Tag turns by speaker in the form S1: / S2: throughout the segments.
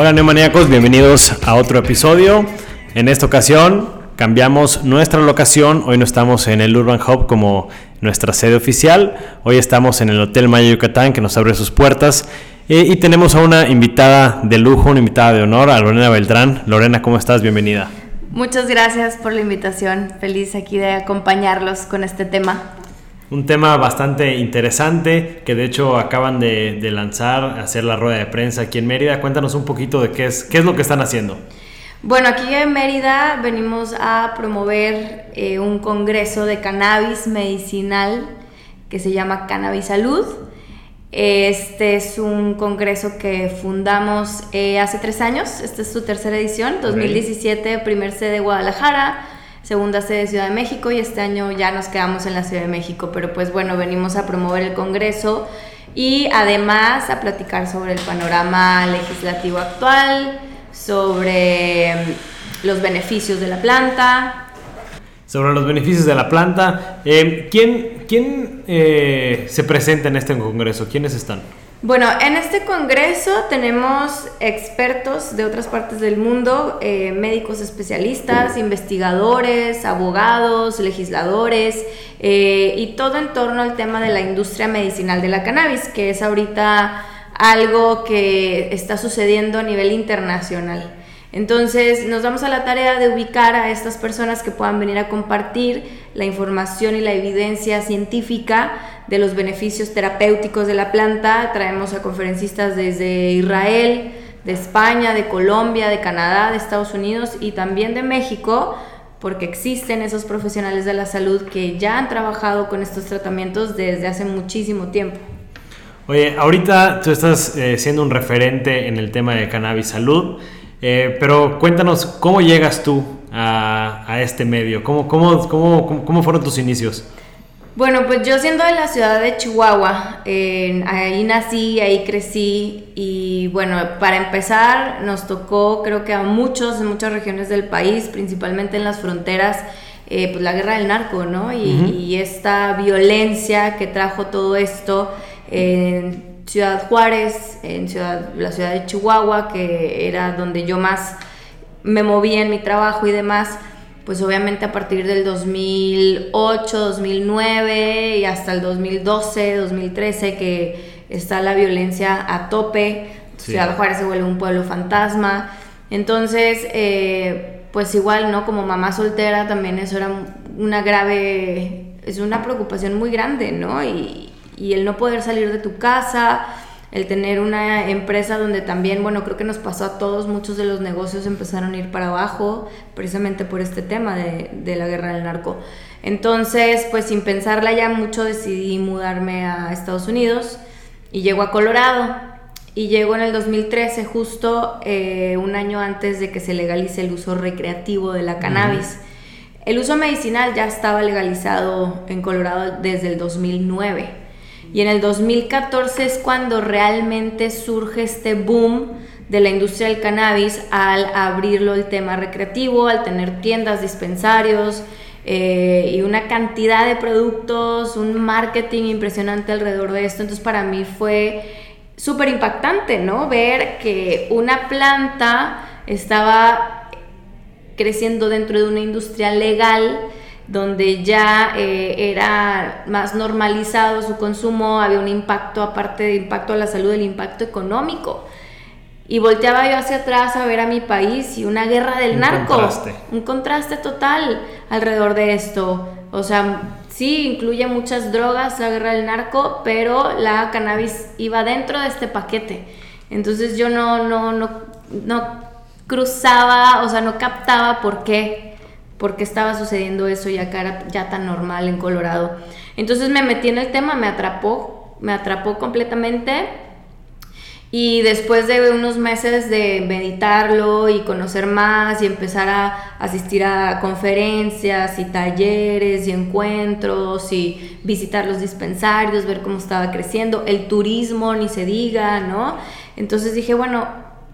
S1: Hola neomaníacos, bienvenidos a otro episodio. En esta ocasión cambiamos nuestra locación. Hoy no estamos en el Urban Hub como nuestra sede oficial. Hoy estamos en el Hotel Maya Yucatán que nos abre sus puertas. Eh, y tenemos a una invitada de lujo, una invitada de honor, a Lorena Beltrán. Lorena, ¿cómo estás? Bienvenida.
S2: Muchas gracias por la invitación. Feliz aquí de acompañarlos con este tema.
S1: Un tema bastante interesante que de hecho acaban de, lanzar, hacer la rueda de prensa aquí en Mérida. Cuéntanos un poquito de qué es, qué es lo que están haciendo.
S2: Bueno, aquí en Mérida venimos a promover eh, un congreso de cannabis medicinal que se llama Cannabis Salud. Este es un congreso que fundamos eh, hace tres años, esta es su tercera edición, 2017, primer sede Guadalajara, segunda sede Ciudad de México y este año ya nos quedamos en la Ciudad de México, pero pues bueno, venimos a promover el congreso y además a platicar sobre el panorama legislativo actual, sobre mm, los beneficios de la planta,
S1: sobre los beneficios de la planta. Eh, ¿Quién, quién eh, se presenta en este congreso? ¿Quiénes están?
S2: Bueno, en este congreso tenemos expertos de otras partes del mundo, eh, médicos especialistas, investigadores, abogados, legisladores y todo en torno al tema de la industria medicinal de la cannabis, que es ahorita algo que está sucediendo a nivel internacional. Entonces nos damos a la tarea de ubicar a estas personas que puedan venir a compartir la información y la evidencia científica de los beneficios terapéuticos de la planta. Traemos a conferencistas desde Israel, de España, de Colombia, de Canadá, de Estados Unidos y también de México, porque existen esos profesionales de la salud que ya han trabajado con estos tratamientos desde hace muchísimo tiempo.
S1: Oye, ahorita tú estás eh, siendo un referente en el tema de cannabis salud. Eh, pero cuéntanos, ¿cómo llegas tú a, este medio? ¿Cómo, cómo, cómo, cómo fueron tus inicios?
S2: Bueno, pues yo siendo de la ciudad de Chihuahua, ahí nací, ahí crecí y bueno, para empezar nos tocó creo que a muchos, en muchas regiones del país, principalmente en las fronteras, eh, pues la guerra del narco, ¿no? Y, esta violencia que trajo todo esto. Ciudad Juárez, en ciudad, la ciudad de Chihuahua, que era donde yo más me movía en mi trabajo y demás, pues obviamente a partir del 2008, 2009 y hasta el 2012, 2013 que está la violencia a tope, Ciudad Juárez se vuelve un pueblo fantasma, entonces eh, pues igual, ¿no? Como mamá soltera también eso era una grave, es una preocupación muy grande, ¿no? Y, y el no poder salir de tu casa, el tener una empresa donde también, bueno, creo que nos pasó a todos, muchos de los negocios empezaron a ir para abajo precisamente por este tema de, de la guerra del narco. Entonces, pues sin pensarla ya mucho decidí mudarme a Estados Unidos y llego a Colorado. Y llego en el 2013, justo eh, un año antes de que se legalice el uso recreativo de la cannabis. El uso medicinal ya estaba legalizado en Colorado desde el 2009. Y en el 2014 es cuando realmente surge este boom de la industria del cannabis al abrirlo el tema recreativo, al tener tiendas, dispensarios eh, y una cantidad de productos, un marketing impresionante alrededor de esto. Entonces para mí fue súper impactante, ¿no? Ver que una planta estaba creciendo dentro de una industria legal donde ya eh, era más normalizado su consumo, había un impacto, aparte de impacto a la salud, el impacto económico. Y volteaba yo hacia atrás a ver a mi país y una guerra del un narco. Contraste. Un contraste total alrededor de esto. O sea, sí, incluye muchas drogas la guerra del narco, pero la cannabis iba dentro de este paquete. Entonces yo no, no, no, no cruzaba, o sea, no captaba por qué por qué estaba sucediendo eso ya acá era ya tan normal en Colorado. Entonces me metí en el tema, me atrapó, me atrapó completamente. Y después de unos meses de meditarlo y conocer más y empezar a asistir a conferencias y talleres y encuentros y visitar los dispensarios, ver cómo estaba creciendo, el turismo ni se diga, ¿no? Entonces dije, bueno,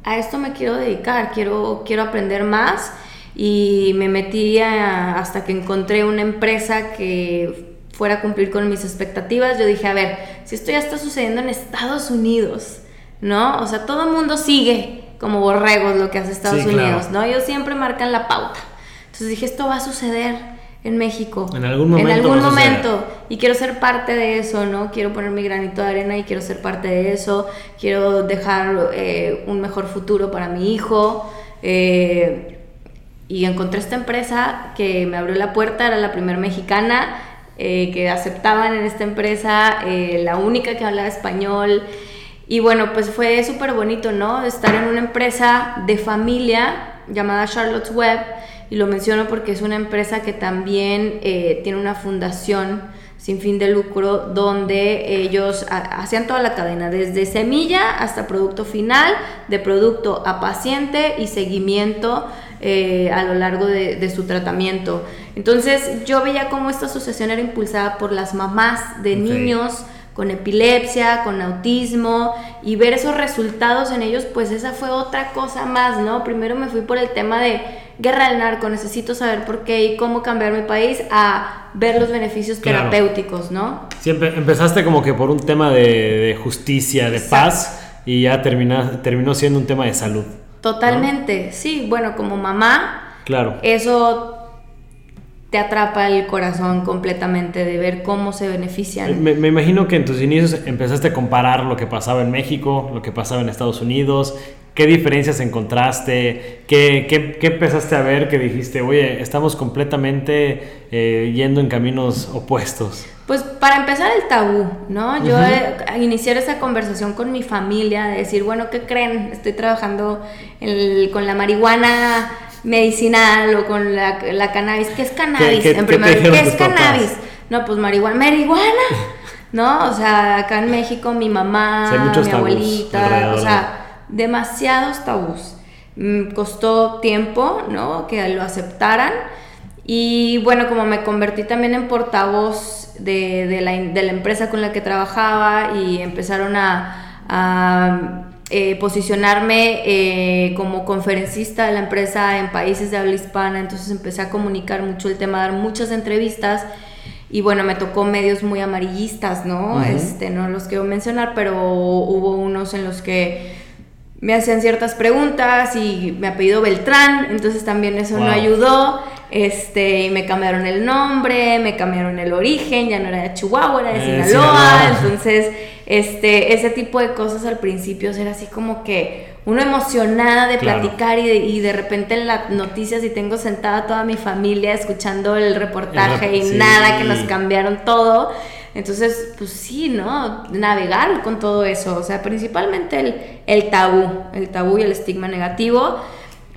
S2: a esto me quiero dedicar, quiero, quiero aprender más y me metí hasta que encontré una empresa que fuera a cumplir con mis expectativas. Yo dije, a ver, si esto ya está sucediendo en Estados Unidos, ¿no? O sea, todo el mundo sigue como borregos lo que hace Estados Unidos, ¿no? Ellos siempre marcan la pauta. Entonces dije, esto va a suceder en México.
S1: En algún momento.
S2: En algún momento. Y quiero ser parte de eso, ¿no? Quiero poner mi granito de arena y quiero ser parte de eso. Quiero dejar eh, un mejor futuro para mi hijo. Eh, y encontré esta empresa que me abrió la puerta, era la primera mexicana eh, que aceptaban en esta empresa, la única que hablaba español. Y bueno, pues fue súper bonito, ¿no? Estar en una empresa de familia llamada Charlotte's Web y lo menciono porque es una empresa que también eh, tiene una fundación sin fin de lucro donde ellos hacían toda la cadena, desde semilla hasta producto final, de producto a paciente y seguimiento eh, a lo largo de, su tratamiento. Entonces yo veía cómo esta asociación era impulsada por las mamás de niños con epilepsia, con autismo y ver esos resultados en ellos, pues esa fue otra cosa más, ¿no? Primero me fui por el tema de guerra del narco, necesito saber por qué y cómo cambiar mi país a ver los beneficios terapéuticos, ¿no?
S1: Siempre empezaste como que por un tema de, justicia, de paz y ya termina, terminó siendo un tema de salud.
S2: Totalmente, sí, bueno, como mamá,
S1: claro.
S2: eso te atrapa el corazón completamente de ver cómo se benefician.
S1: Me, me, imagino que en tus inicios empezaste a comparar lo que pasaba en México, lo que pasaba en Estados Unidos, ¿Qué diferencias encontraste? ¿Qué, qué, qué empezaste a ver que dijiste, oye, estamos completamente eh, yendo en caminos opuestos?
S2: Pues para empezar el tabú, ¿no? Yo iniciar esa conversación con mi familia, de decir, bueno, ¿qué creen? Estoy trabajando con la marihuana medicinal o con la, la cannabis. ¿Qué es cannabis? en primer ¿qué es cannabis? No, pues marihuana. ¿Marihuana? ¿No? O sea, acá en México mi mamá, mi abuelita, o sea demasiados tabús. Mm, costó tiempo, ¿no? Que lo aceptaran. Y bueno, como me convertí también en portavoz de, la, empresa con la que trabajaba y empezaron a, eh, posicionarme eh, como conferencista de la empresa en países de habla hispana, entonces empecé a comunicar mucho el tema, dar muchas entrevistas y bueno, me tocó medios muy amarillistas, ¿no? este, no los quiero mencionar, pero hubo unos en los que me hacían ciertas preguntas y me apellido Beltrán, entonces también eso no ayudó. Este, y me cambiaron el nombre, me cambiaron el origen, ya no era de Chihuahua, era de eh, Sinaloa, entonces este, ese tipo de cosas al principio era así como que uno emocionada de platicar y de, y de, repente en las noticias y tengo sentada toda mi familia escuchando el reportaje y nada, que nos cambiaron todo. Entonces, pues sí, ¿no? Navegar con todo eso, o sea, principalmente el, el tabú, el tabú y el estigma negativo.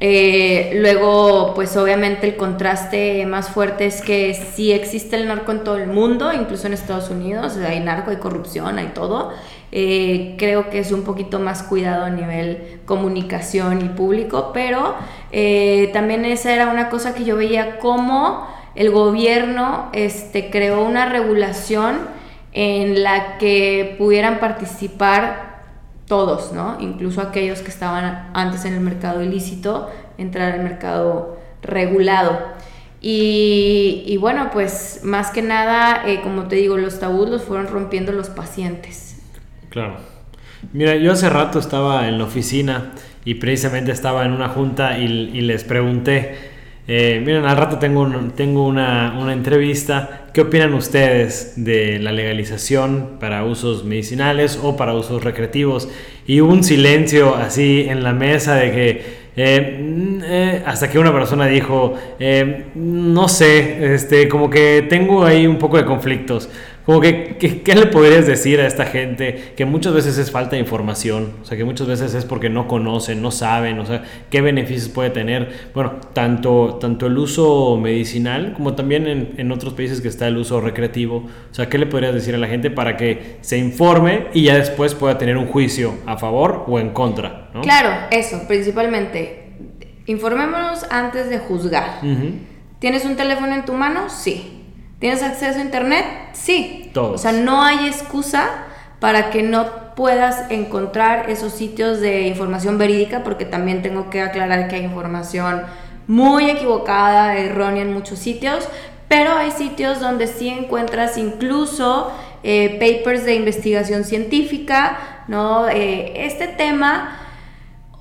S2: Eh, luego, pues obviamente el contraste más fuerte es que sí existe el narco en todo el mundo, incluso en Estados Unidos, hay narco, hay corrupción, hay todo. Eh, creo que es un poquito más cuidado a nivel comunicación y público, pero eh, también esa era una cosa que yo veía como el gobierno este, creó una regulación en la que pudieran participar todos, ¿no? Incluso aquellos que estaban antes en el mercado ilícito, entrar al mercado regulado. Y, bueno, pues más que nada, eh, como te digo, los tabús los fueron rompiendo los pacientes.
S1: Claro. Mira, yo hace rato estaba en la oficina y precisamente estaba en una junta y les pregunté, eh, miren, al rato tengo, una, entrevista. ¿Qué opinan ustedes de la legalización para usos medicinales o para usos recreativos? Y un silencio así en la mesa de que eh, mm, eh, hasta que una persona dijo, no sé, este, como que tengo ahí un poco de conflictos. Como que, ¿qué le podrías decir a esta gente que muchas veces es falta de información? O sea, que muchas veces es porque no conocen, no saben, o sea, qué beneficios puede tener. Bueno, tanto, tanto el uso medicinal como también en, en otros países que está el uso recreativo. O sea, ¿qué le podrías decir a la gente para que se informe y ya después pueda tener un juicio a favor o en contra? ¿no?
S2: Claro, eso, principalmente. Informémonos antes de juzgar. ¿Tienes un teléfono en tu mano? Sí. ¿Tienes acceso a internet? Sí. O sea, no hay excusa para que no puedas encontrar esos sitios de información verídica, porque también tengo que aclarar que hay información muy equivocada, errónea en muchos sitios, pero hay sitios donde sí encuentras incluso eh, papers de investigación científica, ¿no? Eh, este tema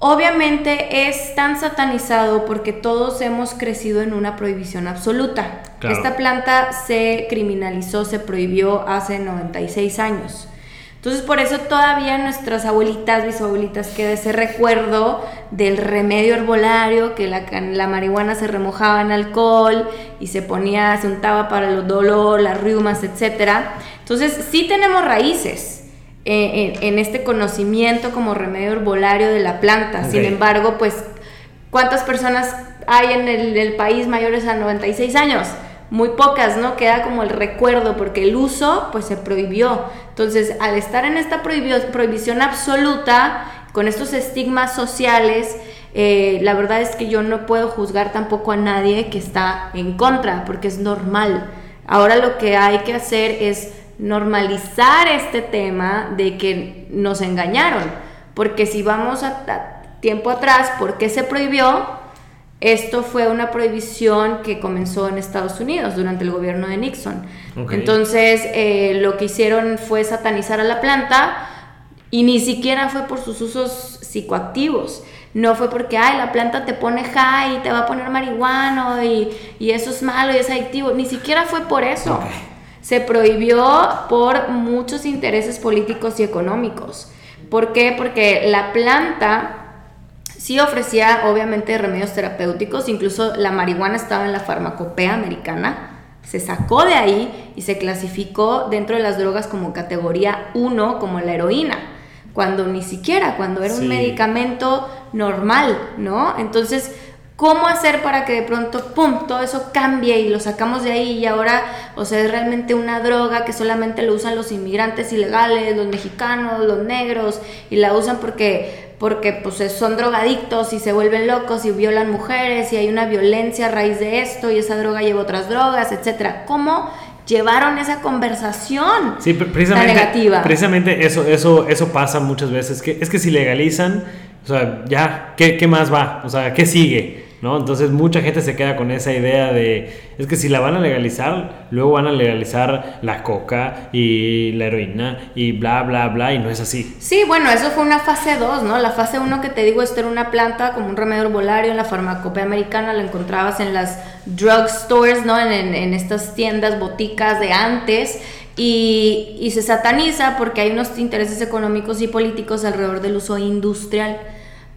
S2: Obviamente es tan satanizado porque todos hemos crecido en una prohibición absoluta. Esta planta se criminalizó, se prohibió hace 96 años. Entonces por eso todavía nuestras abuelitas, bisabuelitas, queda ese recuerdo del remedio herbolario, que la, la, marihuana se remojaba en alcohol y se ponía, se untaba para el dolor, las riumas, etc. Entonces sí tenemos raíces eh, en, este conocimiento como remedio herbolario de la planta. Sin embargo, pues, ¿cuántas personas hay en el, el país mayores a 96 años? muy pocas, ¿no? Queda como el recuerdo porque el uso pues se prohibió. Entonces, al estar en esta prohibición absoluta, con estos estigmas sociales, eh, la verdad es que yo no puedo juzgar tampoco a nadie que está en contra, porque es normal. Ahora lo que hay que hacer es normalizar este tema de que nos engañaron, porque si vamos a, a tiempo atrás, ¿por qué se prohibió? Esto fue una prohibición que comenzó en Estados Unidos durante el gobierno de Nixon. Entonces, eh, lo que hicieron fue satanizar a la planta y ni siquiera fue por sus usos psicoactivos. No fue porque, ay, la planta te pone high y te va a poner marihuano y, eso es malo y es adictivo. Ni siquiera fue por eso. Se prohibió por muchos intereses políticos y económicos. ¿Por qué? Porque la planta Sí ofrecía obviamente remedios terapéuticos, incluso la marihuana estaba en la farmacopea americana, se sacó de ahí y se clasificó dentro de las drogas como categoría 1, como la heroína, cuando ni siquiera, cuando era un medicamento normal, ¿no? Entonces, ¿cómo hacer para que de pronto, pum, todo eso cambie y lo sacamos de ahí y ahora, o sea, es realmente una droga que solamente lo usan los inmigrantes ilegales, los mexicanos, los negros, y la usan porque porque pues son drogadictos y se vuelven locos y violan mujeres y hay una violencia a raíz de esto y esa droga lleva otras drogas, etcétera. ¿Cómo llevaron esa conversación
S1: sí, precisamente, negativa? Precisamente eso, eso, eso pasa muchas veces. Que, es que si legalizan, o sea, ya, ¿qué, ¿qué más va? O sea, ¿qué sigue? ¿No? Entonces mucha gente se queda con esa idea de, es que si la van a legalizar, luego van a legalizar la coca y la heroína y bla, bla, bla, y no es así.
S2: Sí, bueno, eso fue una fase 2, ¿no? La fase 1 que te digo, esto era una planta como un remedio herbolario en la farmacopea americana, la encontrabas en las drugstores, ¿no? En, en, estas tiendas, boticas de antes. Y, y se sataniza porque hay unos intereses económicos y políticos alrededor del uso industrial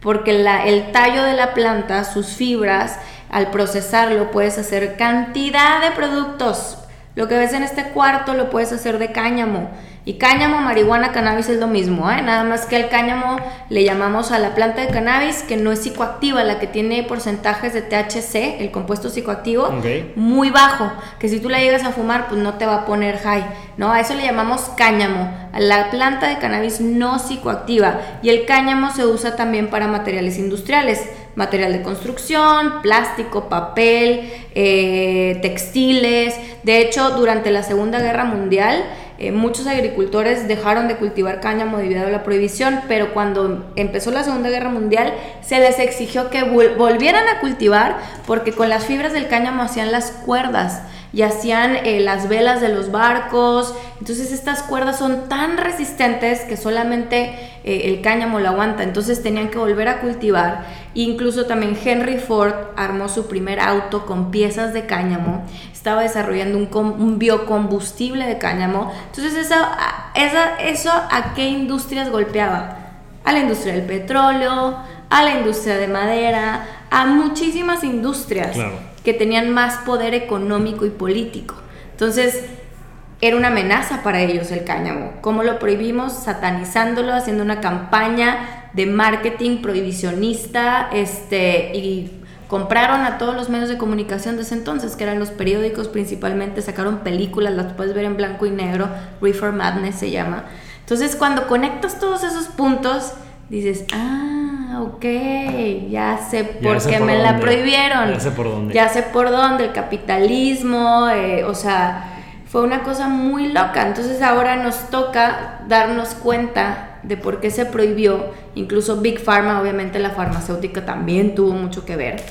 S2: porque la, el tallo de la planta, sus fibras, al procesarlo puedes hacer cantidad de productos. Lo que ves en este cuarto lo puedes hacer de cáñamo. Y cáñamo, marihuana, cannabis es lo mismo, ¿eh? Nada más que al cáñamo le llamamos a la planta de cannabis que no es psicoactiva, la que tiene porcentajes de THC, el compuesto psicoactivo, muy bajo, que si tú la llegas a fumar, pues no te va a poner high, ¿no? A eso le llamamos cáñamo, a la planta de cannabis no psicoactiva. Y el cáñamo se usa también para materiales industriales, material de construcción, plástico, papel, eh, textiles. De hecho, durante la Segunda Guerra Mundial, eh, muchos agricultores dejaron de cultivar cáñamo debido a la prohibición, pero cuando empezó la Segunda Guerra Mundial se les exigió que volvieran a cultivar porque con las fibras del cáñamo hacían las cuerdas y hacían eh, las velas de los barcos. Entonces estas cuerdas son tan resistentes que solamente eh, el cáñamo lo aguanta. Entonces tenían que volver a cultivar. Incluso también Henry Ford armó su primer auto con piezas de cáñamo. Estaba desarrollando un, biocombustible de cáñamo. Entonces eso, esa, eso a qué industrias golpeaba? A la industria del petróleo, a la industria de madera, a muchísimas industrias. Claro que tenían más poder económico y político. Entonces, era una amenaza para ellos el cáñamo. ¿Cómo lo prohibimos? Satanizándolo, haciendo una campaña de marketing prohibicionista este, y compraron a todos los medios de comunicación de ese entonces, que eran los periódicos principalmente, sacaron películas, las puedes ver en blanco y negro, Reefer Madness se llama. Entonces, cuando conectas todos esos puntos, dices, ah, ok, ya sé por qué me la prohibieron.
S1: Ya sé por dónde.
S2: Ya sé por dónde, el capitalismo, eh, o sea, fue una cosa muy loca. Entonces ahora nos toca darnos cuenta de por qué se prohibió. Incluso Big Pharma, obviamente la farmacéutica también tuvo mucho que ver.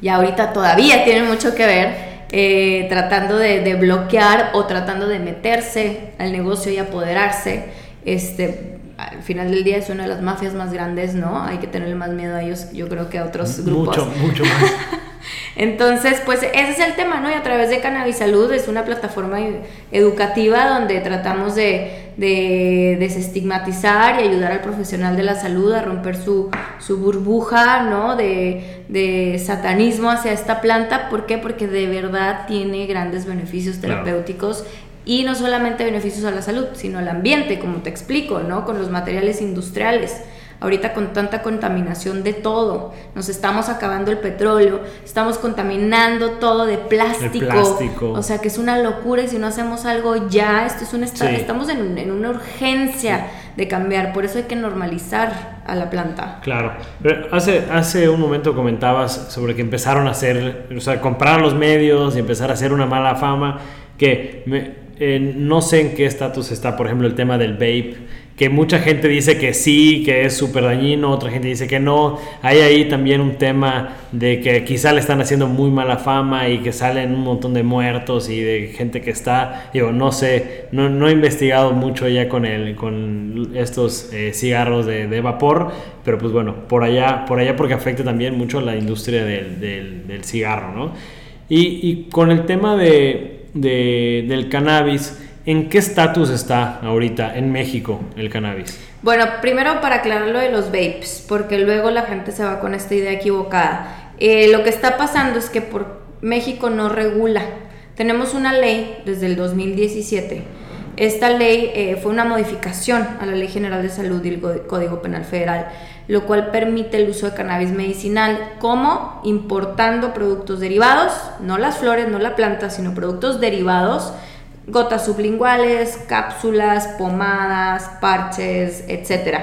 S2: Y ahorita todavía tiene mucho que ver. Eh, tratando de, de, bloquear o tratando de meterse al negocio y apoderarse. Este, al final del día es una de las mafias más grandes, ¿no? Hay que tenerle más miedo a ellos, yo creo que a otros grupos.
S1: Mucho, mucho más.
S2: Entonces, pues ese es el tema, ¿no? Y a través de Cannabis Salud es una plataforma educativa donde tratamos de, desestigmatizar y ayudar al profesional de la salud a romper su, burbuja, ¿no? De, satanismo hacia esta planta. ¿Por qué? Porque de verdad tiene grandes beneficios terapéuticos. Y no solamente beneficios a la salud, sino al ambiente, como te explico, ¿no? Con los materiales industriales ahorita con tanta contaminación de todo. Nos estamos acabando el petróleo, estamos contaminando todo de plástico. O sea que es una locura y si no hacemos algo ya, esto es un estamos en, una urgencia de cambiar, por eso hay que normalizar a la planta.
S1: Claro, pero hace, hace un momento comentabas sobre que empezaron a hacer, o sea, comprar los medios y empezar a hacer una mala fama, que eh, no sé en qué estatus está, por ejemplo, el tema del vape que mucha gente dice que sí, que es súper dañino, otra gente dice que no. Hay ahí también un tema de que quizá le están haciendo muy mala fama y que salen un montón de muertos y de gente que está, digo, no sé, no, he investigado mucho ya con, el, con estos eh, cigarros de, vapor, pero pues bueno, por allá, por allá porque afecta también mucho a la industria del, del, cigarro, ¿no? Y, con el tema de, del cannabis, ¿En qué estatus está ahorita en México el cannabis?
S2: Bueno, primero para aclarar lo de los vapes, porque luego la gente se va con esta idea equivocada. Eh, lo que está pasando es que por México no regula. Tenemos una ley desde el 2017. Esta ley eh, fue una modificación a la Ley General de Salud y el Código Penal Federal, lo cual permite el uso de cannabis medicinal como importando productos derivados, no las flores, no la planta, sino productos derivados gotas sublinguales, cápsulas, pomadas, parches, etc.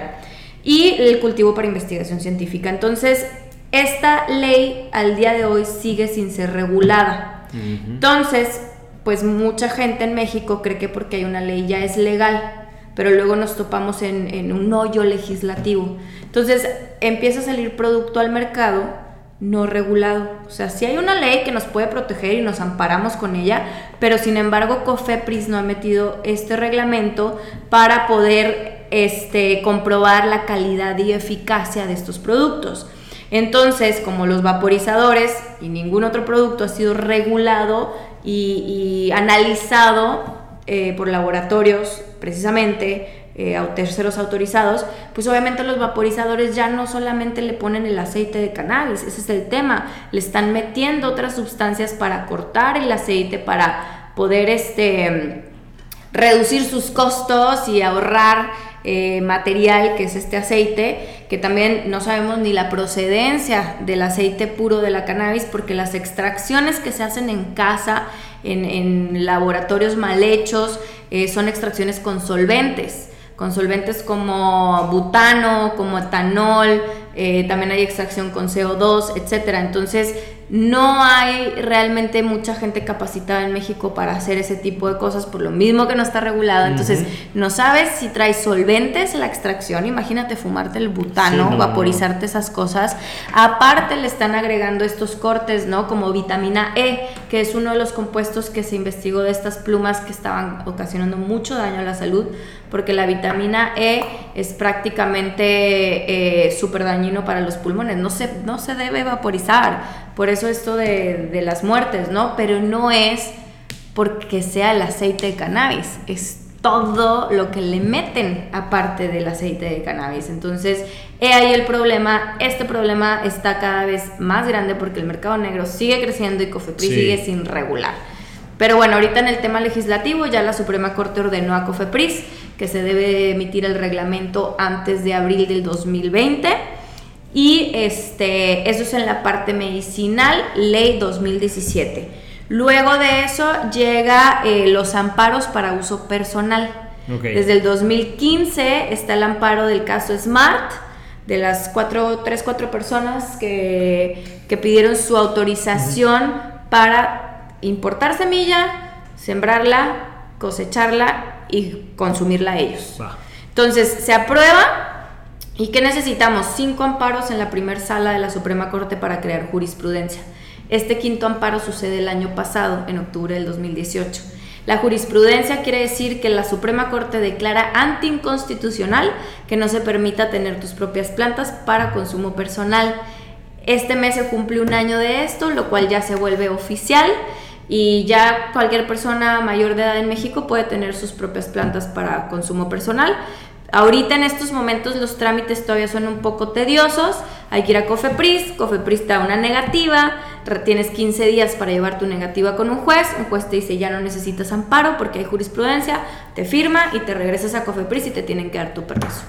S2: Y el cultivo para investigación científica. Entonces, esta ley al día de hoy sigue sin ser regulada. Entonces, pues mucha gente en México cree que porque hay una ley ya es legal, pero luego nos topamos en, un hoyo legislativo. Entonces, empieza a salir producto al mercado no regulado. O sea, sí hay una ley que nos puede proteger y nos amparamos con ella, pero sin embargo COFEPRIS no ha metido este reglamento para poder este, comprobar la calidad y eficacia de estos productos. Entonces, como los vaporizadores y ningún otro producto ha sido regulado y, analizado eh, por laboratorios precisamente, eh, terceros autorizados, pues obviamente los vaporizadores ya no solamente le ponen el aceite de cannabis, ese es el tema, le están metiendo otras sustancias para cortar el aceite, para poder este, reducir sus costos y ahorrar eh, material que es este aceite, que también no sabemos ni la procedencia del aceite puro de la cannabis, porque las extracciones que se hacen en casa, en, laboratorios mal hechos, eh, son extracciones con solventes con solventes como butano, como etanol, eh, también hay extracción con CO2, etcétera. Entonces, no hay realmente mucha gente capacitada en México para hacer ese tipo de cosas, por lo mismo que no está regulado. Entonces, no sabes si trae solventes la extracción. Imagínate fumarte el butano, vaporizarte esas cosas. Aparte, le están agregando estos cortes, ¿no? Como vitamina E, que es uno de los compuestos que se investigó de estas plumas que estaban ocasionando mucho daño a la salud, porque la vitamina E es prácticamente eh, súper dañino para los pulmones. No se, no se debe vaporizar por eso esto de, las muertes, ¿no? Pero no es porque sea el aceite de cannabis, es todo lo que le meten aparte del aceite de cannabis. Entonces, he ahí el problema. Este problema está cada vez más grande porque el mercado negro sigue creciendo y Cofepris sigue sin regular. Pero bueno, ahorita en el tema legislativo ya la Suprema Corte ordenó a Cofepris que se debe emitir el reglamento antes de abril del 2020 y este, eso es en la parte medicinal, ley 2017. Luego de eso llega eh, los amparos para uso personal. Desde el 2015 está el amparo del caso Smart, de las cuatro, tres, cuatro personas que, que pidieron su autorización para importar semilla, sembrarla, cosecharla y consumirla ellos. Entonces se aprueba ¿Y qué necesitamos? Cinco amparos en la primera sala de la Suprema Corte para crear jurisprudencia. Este quinto amparo sucede el año pasado, en octubre del 2018. La jurisprudencia quiere decir que la Suprema Corte declara anticonstitucional que no se permita tener tus propias plantas para consumo personal. Este mes se cumple un año de esto, lo cual ya se vuelve oficial y ya cualquier persona mayor de edad en México puede tener sus propias plantas para consumo personal. Ahorita en estos momentos los trámites todavía son un poco tediosos. Hay que ir a Cofepris, Cofepris te da una negativa, tienes 15 días para llevar tu negativa con un juez, un juez te dice ya no necesitas amparo porque hay jurisprudencia, te firma y te regresas a Cofepris y te tienen que dar tu permiso.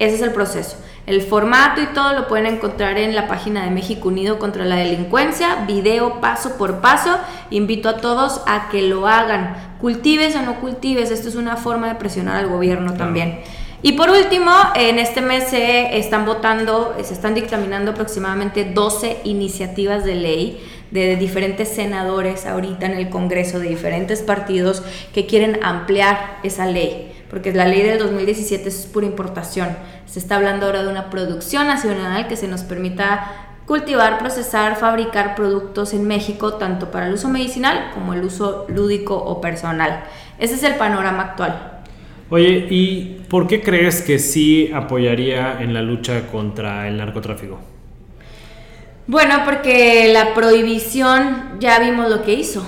S2: Ese es el proceso. El formato y todo lo pueden encontrar en la página de México Unido contra la Delincuencia, video paso por paso. Invito a todos a que lo hagan. Cultives o no cultives, esto es una forma de presionar al gobierno también. Y por último, en este mes se están votando, se están dictaminando aproximadamente 12 iniciativas de ley de diferentes senadores ahorita en el Congreso de diferentes partidos que quieren ampliar esa ley porque la ley del 2017 es pura importación. Se está hablando ahora de una producción nacional que se nos permita cultivar, procesar, fabricar productos en México, tanto para el uso medicinal como el uso lúdico o personal. Ese es el panorama actual.
S1: Oye, ¿y por qué crees que sí apoyaría en la lucha contra el narcotráfico?
S2: Bueno, porque la prohibición ya vimos lo que hizo.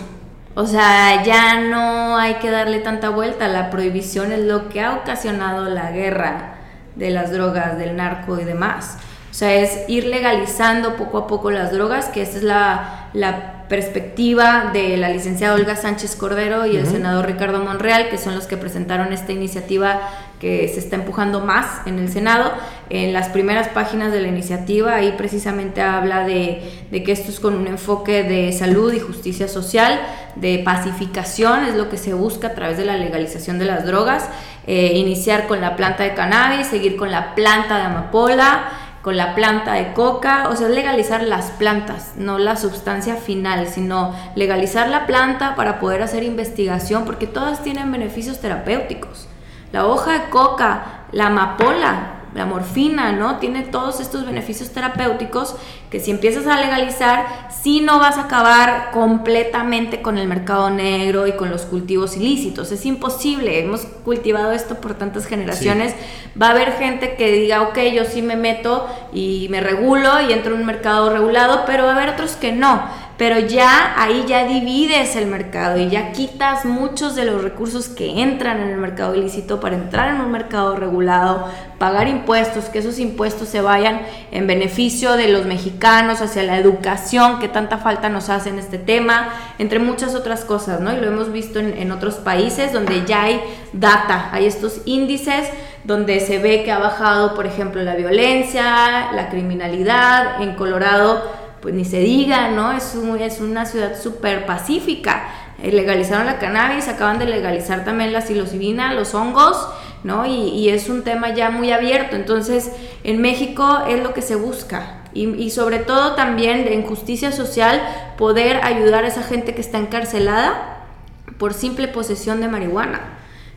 S2: O sea, ya no hay que darle tanta vuelta. La prohibición es lo que ha ocasionado la guerra de las drogas, del narco y demás. O sea, es ir legalizando poco a poco las drogas, que esa es la, la perspectiva de la licenciada Olga Sánchez Cordero y el senador Ricardo Monreal, que son los que presentaron esta iniciativa que se está empujando más en el Senado. En las primeras páginas de la iniciativa, ahí precisamente habla de, que esto es con un enfoque de salud y justicia social, de pacificación, es lo que se busca a través de la legalización de las drogas, eh, iniciar con la planta de cannabis, seguir con la planta de amapola, con la planta de coca, o sea, legalizar las plantas, no la sustancia final, sino legalizar la planta para poder hacer investigación, porque todas tienen beneficios terapéuticos. La hoja de coca, la amapola, la morfina, ¿no? Tiene todos estos beneficios terapéuticos que si empiezas a legalizar, sí no vas a acabar completamente con el mercado negro y con los cultivos ilícitos. Es imposible. Hemos cultivado esto por tantas generaciones. Va a haber gente que diga, ok, yo sí me meto y me regulo y entro en un mercado regulado, pero va a haber otros que no pero ya ahí ya divides el mercado y ya quitas muchos de los recursos que entran en el mercado ilícito para entrar en un mercado regulado, pagar impuestos, que esos impuestos se vayan en beneficio de los mexicanos, hacia la educación, que tanta falta nos hace en este tema, entre muchas otras cosas, ¿no? Y lo hemos visto en, en otros países donde ya hay data, hay estos índices donde se ve que ha bajado, por ejemplo, la violencia, la criminalidad, en Colorado pues ni se diga, ¿no? Es, es una ciudad súper pacífica. Eh, legalizaron la cannabis, acaban de legalizar también la psilocibina, los hongos, ¿no? Y, es un tema ya muy abierto. Entonces, en México es lo que se busca. Y, y, sobre todo también en justicia social, poder ayudar a esa gente que está encarcelada por simple posesión de marihuana.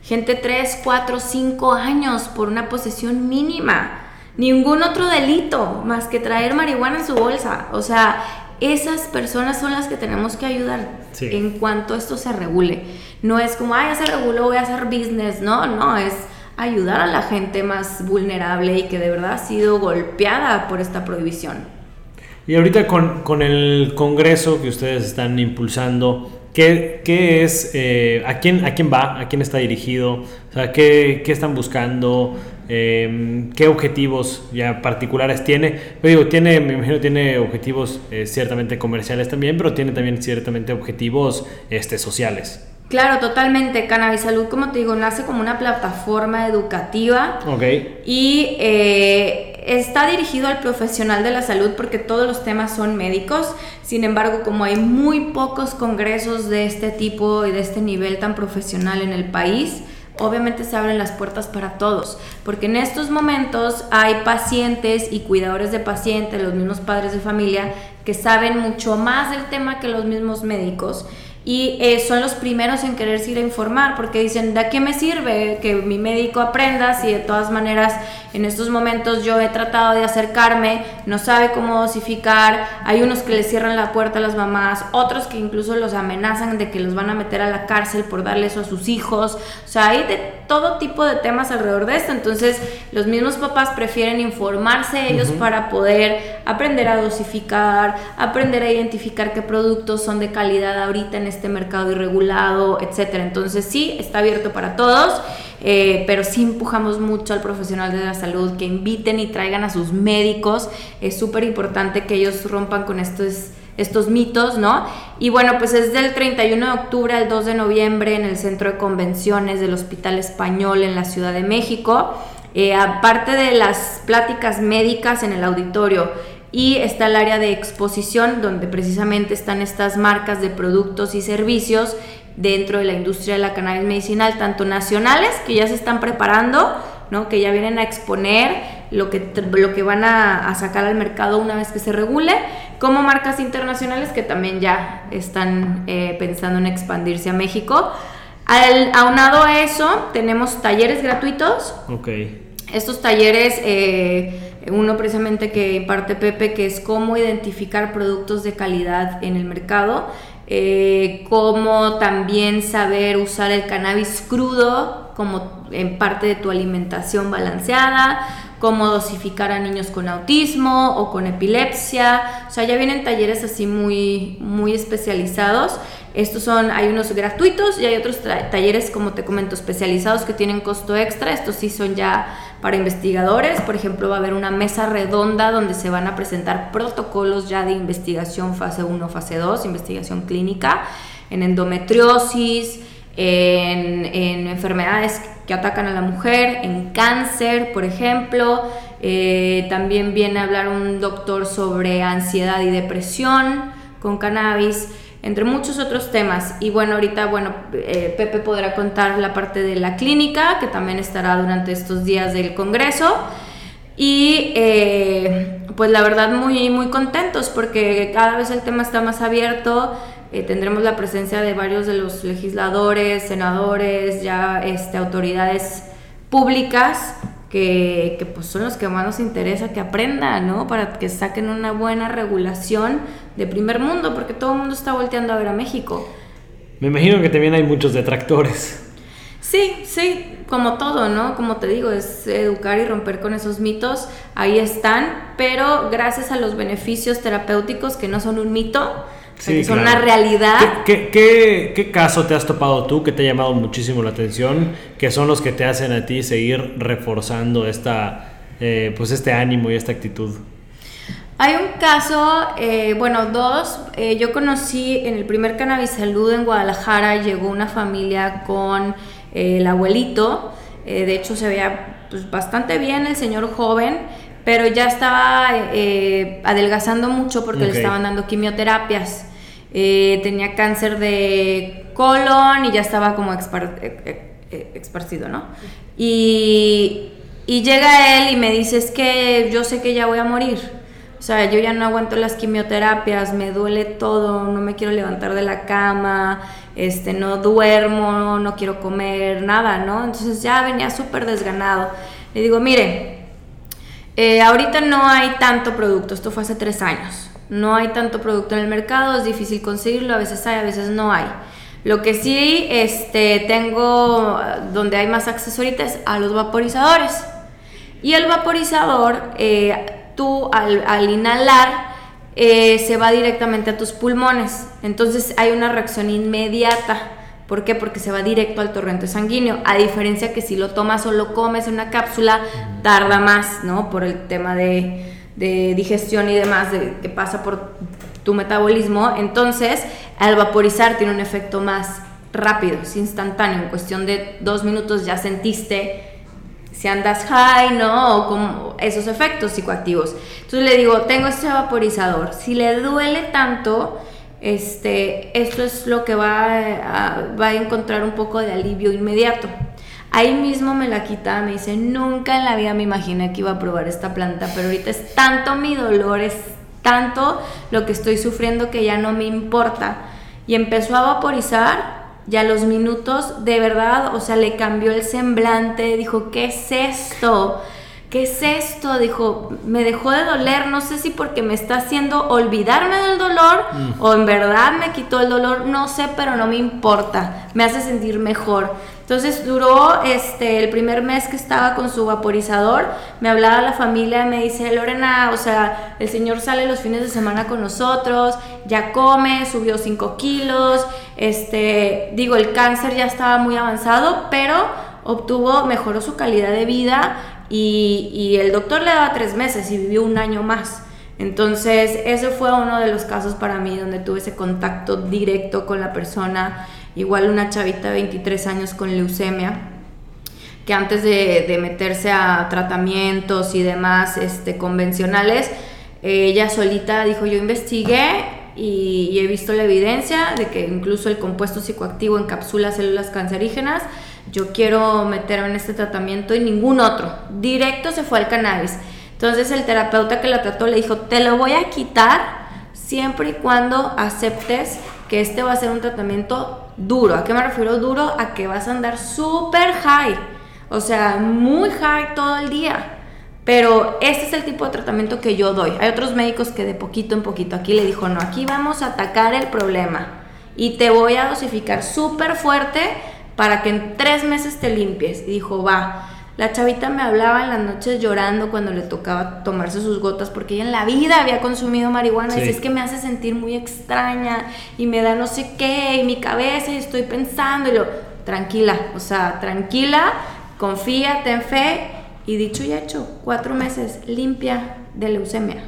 S2: Gente 3, 4, 5 años por una posesión mínima ningún otro delito más que traer marihuana en su bolsa. O sea, esas personas son las que tenemos que ayudar en cuanto esto se regule. No es como, ah, ya se reguló, voy a hacer business. No, no, es ayudar a la gente más vulnerable y que de verdad ha sido golpeada por esta prohibición.
S1: Y ahorita con, con el Congreso que ustedes están impulsando, ¿qué, qué es, eh, a, quién, a quién va, a quién está dirigido? O sea, ¿qué, qué están buscando? Em, qué objetivos ya particulares tiene. Pero digo, tiene, me imagino tiene objetivos eh, ciertamente comerciales también, pero tiene también ciertamente objetivos este, sociales.
S2: Claro, totalmente. Cannabis Salud, como te digo, nace como una plataforma educativa.
S1: Ok.
S2: Y eh, está dirigido al profesional de la salud porque todos los temas son médicos. Sin embargo, como hay muy pocos congresos de este tipo y de este nivel tan profesional en el país, obviamente se abren las puertas para todos, porque en estos momentos hay pacientes y cuidadores de pacientes, los mismos padres de familia, que saben mucho más del tema que los mismos médicos. Y eh, son los primeros en quererse ir a informar porque dicen, ¿de qué me sirve que mi médico aprenda si de todas maneras en estos momentos yo he tratado de acercarme, no sabe cómo dosificar, hay unos que le cierran la puerta a las mamás, otros que incluso los amenazan de que los van a meter a la cárcel por darle eso a sus hijos, o sea, hay de todo tipo de temas alrededor de esto, entonces los mismos papás prefieren informarse ellos para poder aprender a dosificar, aprender a identificar qué productos son de calidad ahorita en este mercado irregulado, etcétera. Entonces sí, está abierto para todos. Eh, pero sí empujamos mucho al profesional de la salud que inviten y traigan a sus médicos. Es súper importante que ellos rompan con estos, estos mitos, ¿no? Y bueno, pues es del 31 de octubre al 2 de noviembre en el Centro de Convenciones del Hospital Español en la Ciudad de México. Eh, aparte de las pláticas médicas en el auditorio, y está el área de exposición donde precisamente están estas marcas de productos y servicios dentro de la industria de la cannabis medicinal, tanto nacionales que ya se están preparando, ¿no? que ya vienen a exponer lo que, lo que van a, sacar al mercado una vez que se regule, como marcas internacionales que también ya están eh, pensando en expandirse a México. Al, aunado a eso, tenemos talleres gratuitos.
S1: Okay.
S2: Estos talleres, eh, uno precisamente que imparte Pepe, que es cómo identificar productos de calidad en el mercado eh, como también saber usar el cannabis crudo como en parte de tu alimentación balanceada, cómo dosificar a niños con autismo o con epilepsia. O sea, ya vienen talleres así muy, muy especializados. Estos son, hay unos gratuitos y hay otros talleres, como te comento, especializados que tienen costo extra. Estos sí son ya para investigadores. Por ejemplo, va a haber una mesa redonda donde se van a presentar protocolos ya de investigación fase 1, fase 2, investigación clínica en endometriosis, en, en enfermedades que atacan a la mujer, en cáncer, por ejemplo. Eh, también viene a hablar un doctor sobre ansiedad y depresión con cannabis entre muchos otros temas. Y bueno, ahorita, bueno, eh, Pepe podrá contar la parte de la clínica, que también estará durante estos días del Congreso. Y eh, pues la verdad muy, muy contentos porque cada vez el tema está más abierto. Eh, tendremos la presencia de varios de los legisladores, senadores, ya este, autoridades públicas que, que, pues son los que más nos interesa que aprendan, ¿no? Para que saquen una buena regulación de primer mundo, porque todo el mundo está volteando a ver a México.
S1: Me imagino que también hay muchos detractores.
S2: Sí, sí, como todo, ¿no? Como te digo, es educar y romper con esos mitos, ahí están, pero gracias a los beneficios terapéuticos que no son un mito, Sí, son una realidad.
S1: ¿Qué, qué, qué, caso te has topado tú que te ha llamado muchísimo la atención? Que son los que te hacen a ti seguir reforzando esta, eh, pues este ánimo y esta actitud.
S2: Hay un caso, eh, bueno, dos. Eh, yo conocí en el primer Cannabis Salud en Guadalajara, llegó una familia con el abuelito. de hecho, se veía pues, bastante bien el señor joven, pero ya estaba adelgazando mucho porque le estaban dando quimioterapias. Eh, tenía cáncer de colon y ya estaba como eh, eh, esparcido, ¿no? Y, y llega él y me dice, es que yo sé que ya voy a morir. O sea, yo ya no aguanto las quimioterapias, me duele todo, no me quiero levantar de la cama, este, no duermo, no quiero comer, nada, ¿no? Entonces ya venía súper desganado. Le digo, mire, ahorita no hay tanto producto, esto fue hace tres años no hay tanto producto en el mercado, es difícil conseguirlo, a veces hay, a veces no hay. Lo que sí este, tengo donde hay más acceso ahorita es a los vaporizadores. Y el vaporizador, eh, tú al, inhalar, eh, se va directamente a tus pulmones. Entonces hay una reacción inmediata. ¿Por qué? Porque se va directo al torrente sanguíneo. A diferencia que si lo tomas o lo comes en una cápsula, tarda más, ¿no? Por el tema de, de digestión y demás de, que pasa por tu metabolismo, entonces al vaporizar tiene un efecto más rápido, es instantáneo, en cuestión de dos minutos ya sentiste si andas high, ¿no? O como esos efectos psicoactivos. Entonces le digo, tengo este vaporizador, si le duele tanto, este, esto es lo que va a, va a encontrar un poco de alivio inmediato. Ahí mismo me la quita, me dice, nunca en la vida me imaginé que iba a probar esta planta, pero ahorita es tanto mi dolor, es tanto lo que estoy sufriendo que ya no me importa. y empezó a vaporizar y a los minutos de verdad, o sea, le cambió el semblante, dijo, ¿qué es esto? ¿qué es esto? Dijo, me dejó de doler, no sé si porque me está haciendo olvidarme del dolor mm. o en verdad me quitó el dolor, no sé, pero no me importa, me hace sentir mejor. Entonces duró este, el primer mes que estaba con su vaporizador, me hablaba la familia, me dice, Lorena, o sea, el señor sale los fines de semana con nosotros, ya come, subió 5 kilos, este, digo, el cáncer ya estaba muy avanzado, pero obtuvo, mejoró su calidad de vida y, el doctor le daba tres meses y vivió un año más. Entonces, ese fue uno de los casos para mí donde tuve ese contacto directo con la persona. Igual una chavita de 23 años con leucemia, que antes de, meterse a tratamientos y demás este, convencionales, ella solita dijo, yo investigué y, y, he visto la evidencia de que incluso el compuesto psicoactivo encapsula células cancerígenas yo quiero meterme en este tratamiento y ningún otro. Directo se fue al cannabis. Entonces el terapeuta que la trató le dijo, te lo voy a quitar siempre y cuando aceptes que este va a ser un tratamiento duro. ¿A qué me refiero duro? A que vas a andar súper high. O sea, muy high todo el día. Pero este es el tipo de tratamiento que yo doy. Hay otros médicos que de poquito en poquito aquí le dijo, no, aquí vamos a atacar el problema. Y te voy a dosificar súper fuerte para que en tres meses te limpies. Y dijo, va. La chavita me hablaba en las noches llorando cuando le tocaba tomarse sus gotas porque ella en la vida había consumido marihuana. Y es que me hace sentir muy extraña y me da no sé qué y mi cabeza y estoy pensando y lo... Tranquila, o sea, tranquila, confía, ten fe. Y dicho y hecho, cuatro meses limpia de leucemia.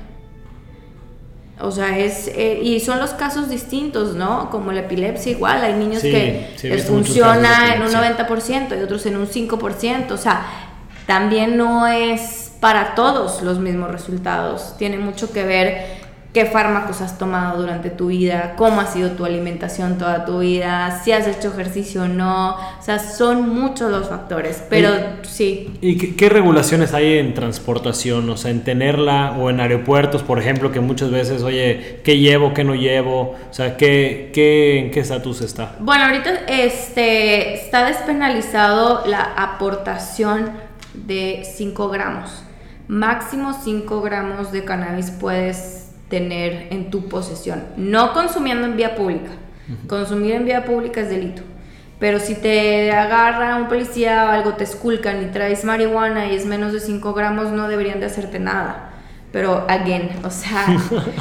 S2: O sea, es, eh, y son los casos distintos, ¿no? Como la epilepsia igual, hay niños que les funciona en un 90% y otros en un 5%, o sea, también no es para todos los mismos resultados, tiene mucho que ver qué fármacos has tomado durante tu vida, cómo ha sido tu alimentación toda tu vida, si has hecho ejercicio o no. O sea, son muchos los factores, pero sí.
S1: ¿Y qué, regulaciones hay en transportación? O sea, en tenerla o en aeropuertos, por ejemplo, que muchas veces, oye, ¿qué llevo, qué no llevo? O sea, ¿qué, qué, ¿en qué estatus está?
S2: Bueno, ahorita este, está despenalizado la aportación de 5 gramos. Máximo 5 gramos de cannabis puedes tener en tu posesión. No consumiendo en vía pública. Consumir en vía pública es delito. Pero si te agarra un policía o algo, te esculcan y traes marihuana y es menos de 5 gramos, no deberían de hacerte nada. Pero, again, o sea,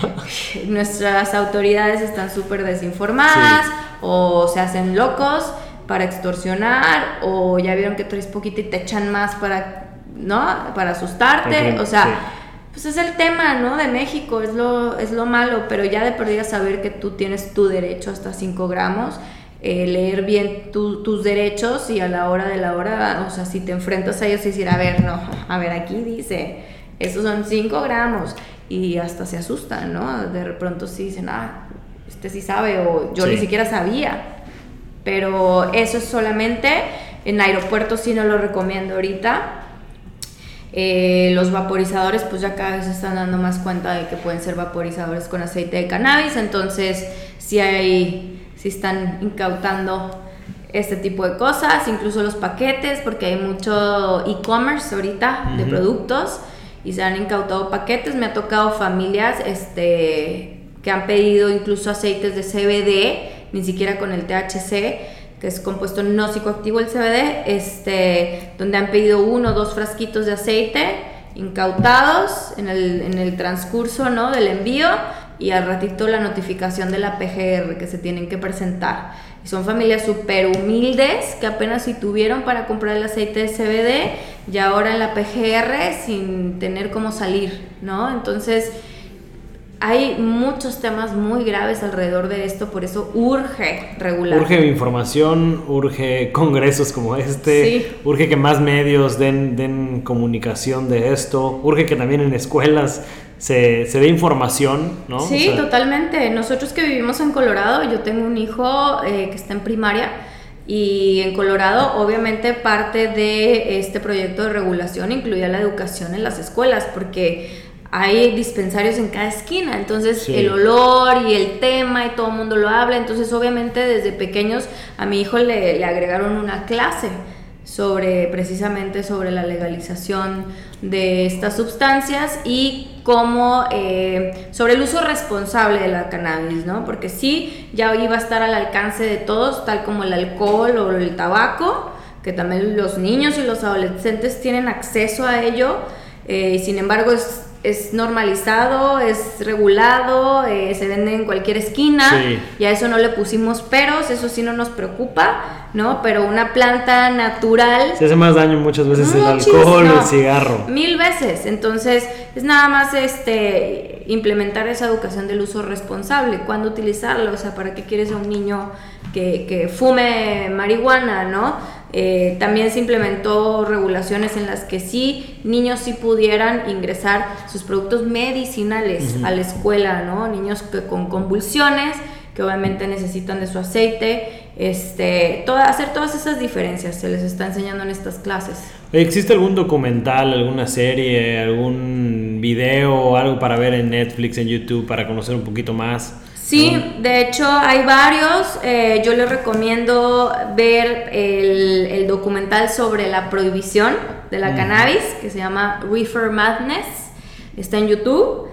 S2: nuestras autoridades están súper desinformadas o se hacen locos para extorsionar o ya vieron que traes poquito y te echan más para, ¿no? Para asustarte. o sea, pues es el tema, ¿no? De México, es lo, es lo malo, pero ya de perdida saber que tú tienes tu derecho hasta 5 gramos, eh, leer bien tus derechos y a la hora de la hora, o sea, si te enfrentas a ellos y decir, a ver, no, a ver, aquí dice, estos son 5 gramos, y hasta se asustan, ¿no? De pronto sí dicen, ah, este sí sabe, o yo ni siquiera sabía, pero eso es solamente en aeropuertos, sí no lo recomiendo ahorita eh, los vaporizadores, pues ya cada vez se están dando más cuenta de que pueden ser vaporizadores con aceite de cannabis, entonces si hay, si están incautando este tipo de cosas, incluso los paquetes, porque hay mucho e-commerce ahorita de productos y se han incautado paquetes. Me ha tocado familias este, que han pedido incluso aceites de CBD, ni siquiera con el THC que es compuesto no psicoactivo el CBD, este, donde han pedido uno o dos frasquitos de aceite incautados en el, en el transcurso ¿no? del envío y al ratito la notificación de la PGR que se tienen que presentar. Y son familias súper humildes que apenas si tuvieron para comprar el aceite de CBD y ahora en la PGR sin tener cómo salir, ¿no? Entonces hay muchos temas muy graves alrededor de esto, por eso urge regular.
S1: Urge información, urge congresos como este, urge que más medios den, den comunicación de esto, urge que también en escuelas se, se dé información, ¿no?
S2: Sí, totalmente. Nosotros que vivimos en Colorado, yo tengo un hijo eh, que está en primaria. Y en Colorado, obviamente, parte de este proyecto de regulación incluía la educación en las escuelas, porque hay dispensarios en cada esquina, entonces el olor y el tema y todo el mundo lo habla, entonces obviamente desde pequeños a mi hijo le, le agregaron una clase sobre precisamente sobre la legalización de estas sustancias y cómo eh, sobre el uso responsable de la cannabis, ¿no? Porque sí, ya iba a estar al alcance de todos, tal como el alcohol o el tabaco, que también los niños y los adolescentes tienen acceso a ello, eh, sin embargo es es normalizado, es regulado, eh, se vende en cualquier esquina y a eso no le pusimos peros, eso sí no nos preocupa, ¿no? Pero una planta natural...
S1: Se hace más daño muchas veces el alcohol o el cigarro.
S2: Mil veces, entonces es nada más este implementar esa educación del uso responsable, cuándo utilizarlo, o sea, ¿para qué quieres a un niño que, que fume marihuana, ¿no? Eh, también se implementó regulaciones en las que sí niños sí pudieran ingresar sus productos medicinales a la escuela, ¿no? Niños que con convulsiones, que obviamente necesitan de su aceite, este, hacer todas esas diferencias se les está enseñando en estas clases.
S1: ¿Existe algún documental, alguna serie, algún video algo para ver en Netflix, en YouTube, para conocer un poquito más?
S2: Sí, de hecho hay varios. Eh, yo les recomiendo ver el, documental sobre la prohibición de la cannabis, que se llama Reefer Madness. Está en YouTube,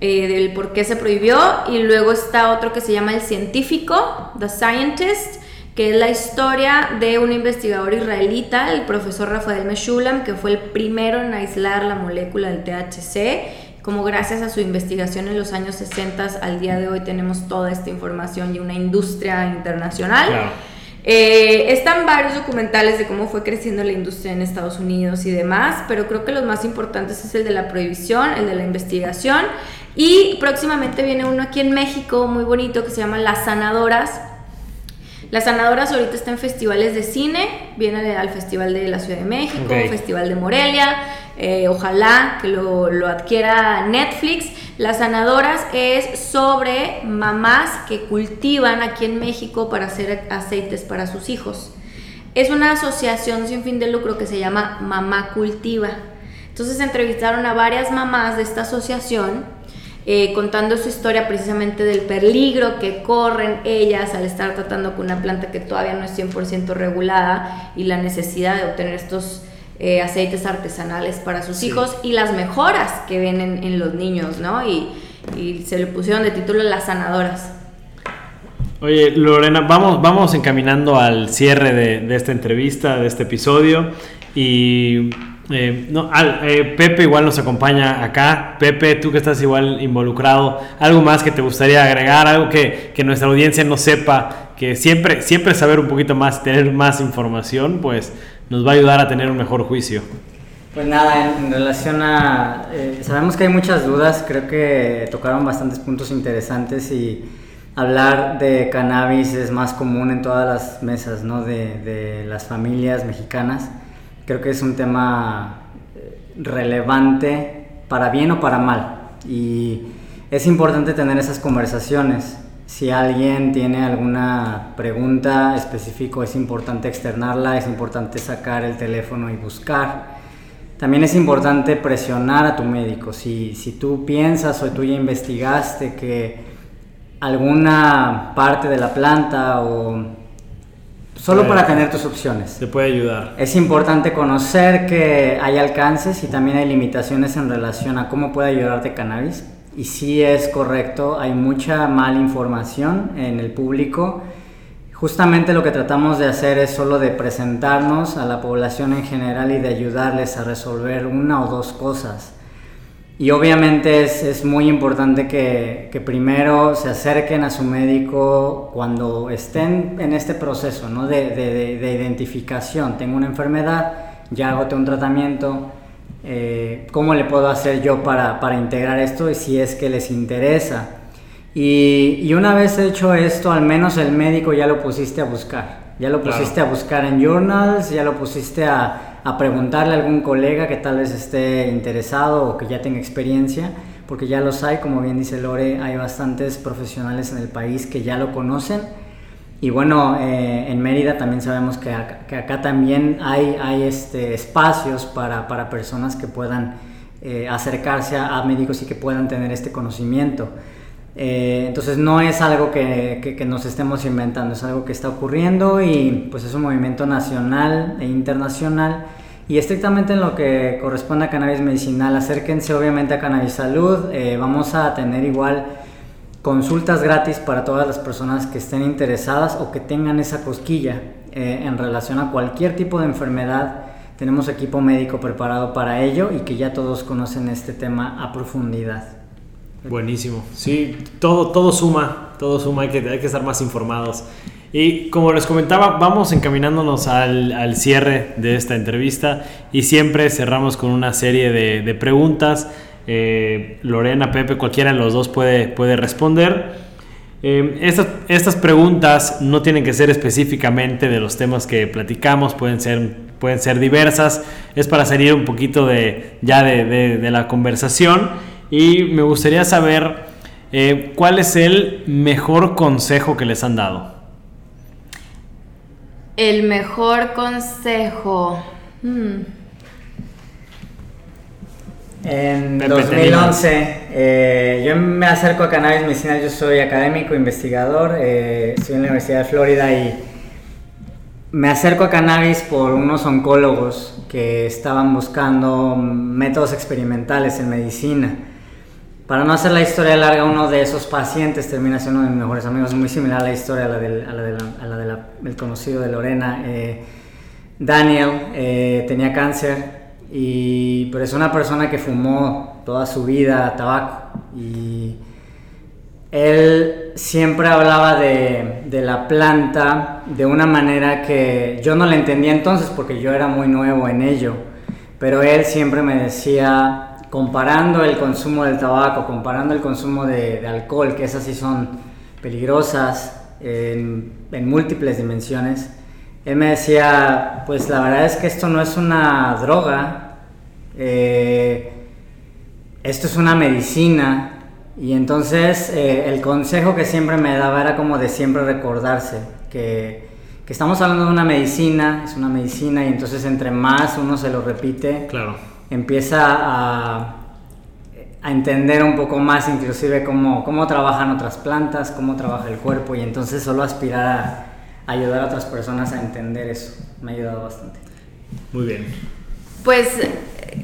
S2: eh, del por qué se prohibió. Y luego está otro que se llama El Científico, The Scientist, que es la historia de un investigador israelita, el profesor Rafael Meshulam, que fue el primero en aislar la molécula del THC como gracias a su investigación en los años 60 al día de hoy tenemos toda esta información y una industria internacional. Eh, están varios documentales de cómo fue creciendo la industria en Estados Unidos y demás, pero creo que los más importantes es el de la prohibición, el de la investigación y próximamente viene uno aquí en México muy bonito que se llama Las Sanadoras. Las Sanadoras ahorita está en festivales de cine, viene al Festival de la Ciudad de México, Festival de Morelia, eh, ojalá que lo, adquiera Netflix. Las sanadoras es sobre mamás que cultivan aquí en México para hacer aceites para sus hijos. Es una asociación sin fin de lucro que se llama Mamá Cultiva. Entonces entrevistaron a varias mamás de esta asociación eh, contando su historia precisamente del peligro que corren ellas al estar tratando con una planta que todavía no es 100% regulada y la necesidad de obtener estos eh, aceites artesanales para sus hijos y las mejoras que ven en, los niños, ¿no? Y, se le pusieron de título las sanadoras.
S1: Oye, Lorena, vamos, vamos encaminando al cierre de, esta entrevista, de este episodio. Y eh, no, eh, Pepe igual nos acompaña acá. Pepe, tú que estás igual involucrado, ¿algo más que te gustaría agregar? ¿Algo que, que nuestra audiencia no sepa? Que siempre, siempre saber un poquito más, tener más información, pues nos va a ayudar a tener un mejor juicio.
S3: Pues nada, en, relación a... Eh, sabemos que hay muchas dudas, creo que tocaron bastantes puntos interesantes y hablar de cannabis es más común en todas las mesas ¿no? de, de las familias mexicanas. Creo que es un tema eh, relevante para bien o para mal y es importante tener esas conversaciones si alguien tiene alguna pregunta específica, es importante externarla, es importante sacar el teléfono y buscar. También es importante presionar a tu médico. Si, si tú piensas o tú ya investigaste que alguna parte de la planta o solo para tener tus opciones.
S1: Te puede ayudar.
S3: Es importante conocer que hay alcances y también hay limitaciones en relación a cómo puede ayudarte cannabis y sí es correcto, hay mucha mala información en el público. Justamente lo que tratamos de hacer es solo de presentarnos a la población en general y de ayudarles a resolver una o dos cosas. Y obviamente es, es muy importante que, que, primero se acerquen a su médico cuando estén en este proceso ¿no? de, de, de identificación. Tengo una enfermedad, ya agoté un tratamiento, eh, cómo le puedo hacer yo para, para, integrar esto y si es que les interesa. Y, y, una vez hecho esto, al menos el médico ya lo pusiste a buscar. Ya lo pusiste a buscar en journals, ya lo pusiste a, a, preguntarle a algún colega que tal vez esté interesado o que ya tenga experiencia, porque ya los hay, como bien dice Lore, hay bastantes profesionales en el país que ya lo conocen y bueno, eh, en Mérida también sabemos que acá, también hay, hay este, espacios para, para, personas que puedan eh, acercarse a, médicos y que puedan tener este conocimiento. Eh, entonces no es algo que, que, nos estemos inventando, es algo que está ocurriendo y pues es un movimiento nacional e internacional. Y estrictamente en lo que corresponde a cannabis medicinal, acérquense obviamente a Cannabis Salud. Eh, vamos a tener igual consultas gratis para todas las personas que estén interesadas o que tengan esa cosquilla en relación a cualquier tipo de enfermedad tenemos equipo médico preparado para ello y que ya todos conocen este tema a profundidad.
S1: Buenísimo. Sí, todo, todo suma, todo suma, hay que, hay que estar más informados. Y como les comentaba, vamos encaminándonos al, al cierre de esta entrevista y siempre cerramos con una serie de, de preguntas. Eh, Lorena, Pepe, cualquiera de los dos puede, puede responder. Eh, estas, estas preguntas no tienen que ser específicamente de los temas que platicamos, pueden ser pueden ser diversas. Es para salir un poquito de, ya de, la conversación. Y me gustaría saber eh, cuál es el mejor consejo que les han dado.
S2: El mejor consejo. Hmm.
S3: En 2011, eh, yo me acerco a cannabis medicinal, yo soy académico, investigador, eh, estoy en la Universidad de Florida y me acerco a cannabis por unos oncólogos que estaban buscando métodos experimentales en medicina. Para no hacer la historia larga, uno de esos pacientes termina siendo uno de mis mejores amigos, muy similar a la historia a la del, a la del conocido de Lorena. Eh, Daniel eh, tenía cáncer, y, pero es una persona que fumó toda su vida tabaco y él siempre hablaba de, la planta de una manera que yo no la entendía entonces porque yo era muy nuevo en ello, pero él siempre me decía, comparando el consumo del tabaco, comparando el consumo de, alcohol, que esas sí son peligrosas en, múltiples dimensiones, él me decía, pues la verdad es que esto no es una droga, eh, esto es una medicina y entonces eh, el consejo que siempre me daba era como de siempre recordarse que, que, estamos hablando de una medicina, es una medicina y entonces entre más uno se lo repite,
S1: claro.
S3: Empieza a, a entender un poco más inclusive cómo, cómo trabajan otras plantas, cómo trabaja el cuerpo y entonces solo aspirar a, ayudar a otras personas a entender eso. Me ha ayudado bastante.
S1: Muy bien.
S2: Pues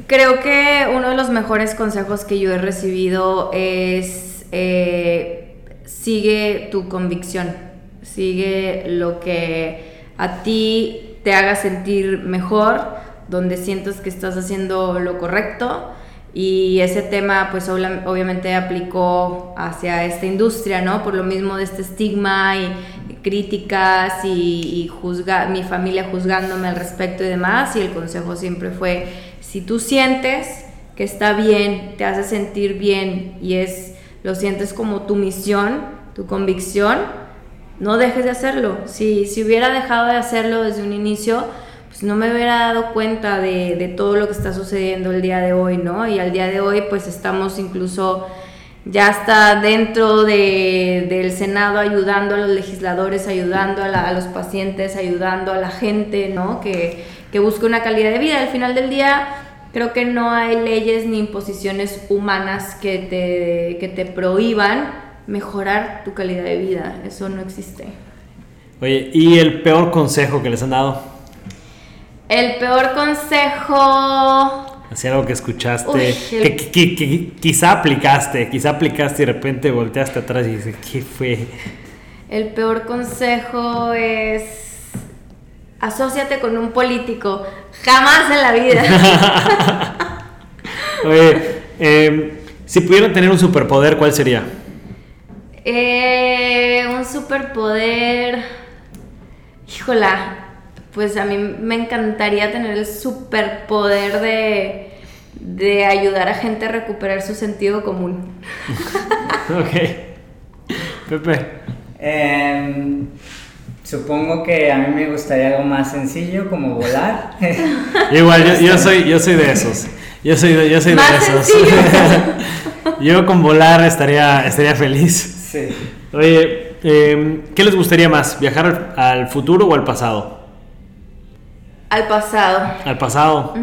S2: Creo que uno de los mejores consejos que yo he recibido es eh, sigue tu convicción, sigue lo que a ti te haga sentir mejor, donde sientas que estás haciendo lo correcto y ese tema pues obviamente aplicó hacia esta industria, ¿no? Por lo mismo de este estigma y críticas y, y juzga, mi familia juzgándome al respecto y demás y el consejo siempre fue si tú sientes que está bien, te hace sentir bien y es lo sientes como tu misión, tu convicción, no dejes de hacerlo. Si, si hubiera dejado de hacerlo desde un inicio, pues no me hubiera dado cuenta de, de, todo lo que está sucediendo el día de hoy, ¿no? Y al día de hoy pues estamos incluso ya está dentro de, del Senado ayudando a los legisladores, ayudando a, a, los pacientes, ayudando a la gente, ¿no? Que, que busque una calidad de vida. Al final del día, creo que no hay leyes ni imposiciones humanas que te, que te prohíban mejorar tu calidad de vida. Eso no existe.
S1: Oye, ¿y el peor consejo que les han dado?
S2: El peor consejo...
S1: Hacer algo que escuchaste, que, quizá aplicaste, quizá aplicaste y de repente volteaste atrás y dices, ¿qué fue?
S2: El peor consejo es asóciate con un político. Jamás en la vida.
S1: Oye, em, si pudieran tener un superpoder, ¿cuál sería?
S2: Eh, un superpoder. Híjola, pues a mí me encantaría tener el superpoder de, de ayudar a gente a recuperar su sentido común.
S1: ok. Pepe.
S3: Eh, Supongo que a mí me gustaría algo más sencillo como volar.
S1: Igual, yo, soy, yo soy de esos. Yo soy de, yo soy de esos. yo con volar estaría, estaría feliz.
S3: Sí.
S1: Oye, em, ¿qué les gustaría más? ¿Viajar al, futuro o al pasado?
S2: Al pasado.
S1: Al pasado.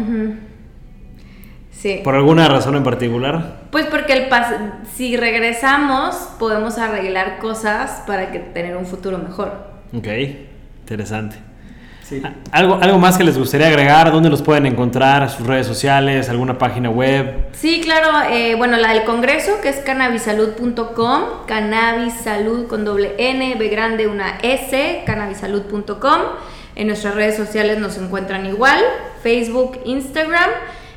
S2: Sí.
S1: ¿Por alguna razón en particular?
S2: Pues porque el si regresamos podemos arreglar cosas para que tener un futuro mejor.
S1: Ok, interesante. ¿Algo, ¿Algo más que les gustaría agregar? ¿Dónde los pueden encontrar? ¿Sus redes sociales? ¿Alguna página web?
S2: Sí, claro. Eh, bueno, la del Congreso, que es cannabisalud.com. Cannabisalud con doble N, B grande, una S, cannabisalud.com. En nuestras redes sociales nos encuentran igual, Facebook, Instagram.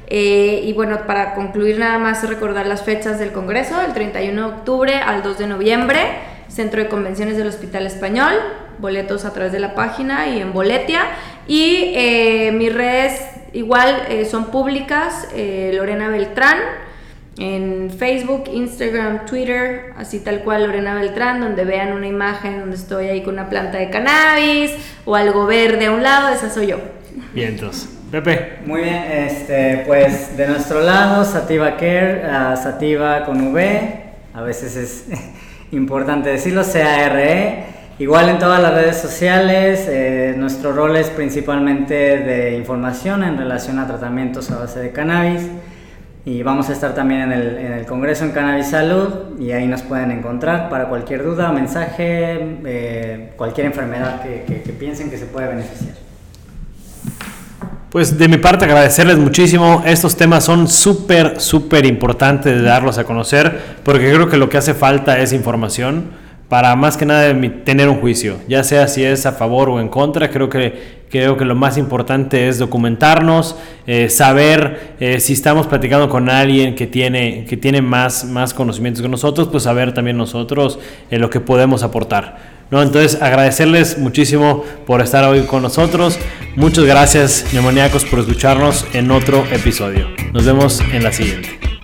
S2: Eh, y bueno, para concluir nada más recordar las fechas del Congreso, el 31 de octubre al 2 de noviembre, Centro de Convenciones del Hospital Español, boletos a través de la página y en Boletia. Y eh, mis redes igual eh, son públicas, Lorena Beltrán, en Facebook, Instagram, Twitter, así tal cual Lorena Beltrán, donde vean una imagen donde estoy ahí con una planta de cannabis o algo verde a un lado, esa soy yo.
S1: Bien, entonces. Pepe.
S3: Muy bien, este, pues de nuestro lado, Sativa Care, Sativa con V, a veces es importante decirlo, C-A-R-E. Igual en todas las redes sociales, eh, nuestro rol es principalmente de información en relación a tratamientos a base de cannabis. Y vamos a estar también en el, en el Congreso en Cannabis Salud y ahí nos pueden encontrar para cualquier duda, mensaje, eh, cualquier enfermedad que, que piensen que se puede beneficiar.
S1: Pues de mi parte agradecerles muchísimo. Estos temas son súper, súper importantes de darlos a conocer porque creo que lo que hace falta es información para más que nada tener un juicio, ya sea si es a favor o en contra, creo que, creo que lo más importante es documentarnos, eh, saber eh, si estamos platicando con alguien que tiene, que tiene más, más conocimientos que nosotros, pues saber también nosotros eh, lo que podemos aportar. ¿no? Entonces agradecerles muchísimo por estar hoy con nosotros, muchas gracias neumoniacos por escucharnos en otro episodio, nos vemos en la siguiente.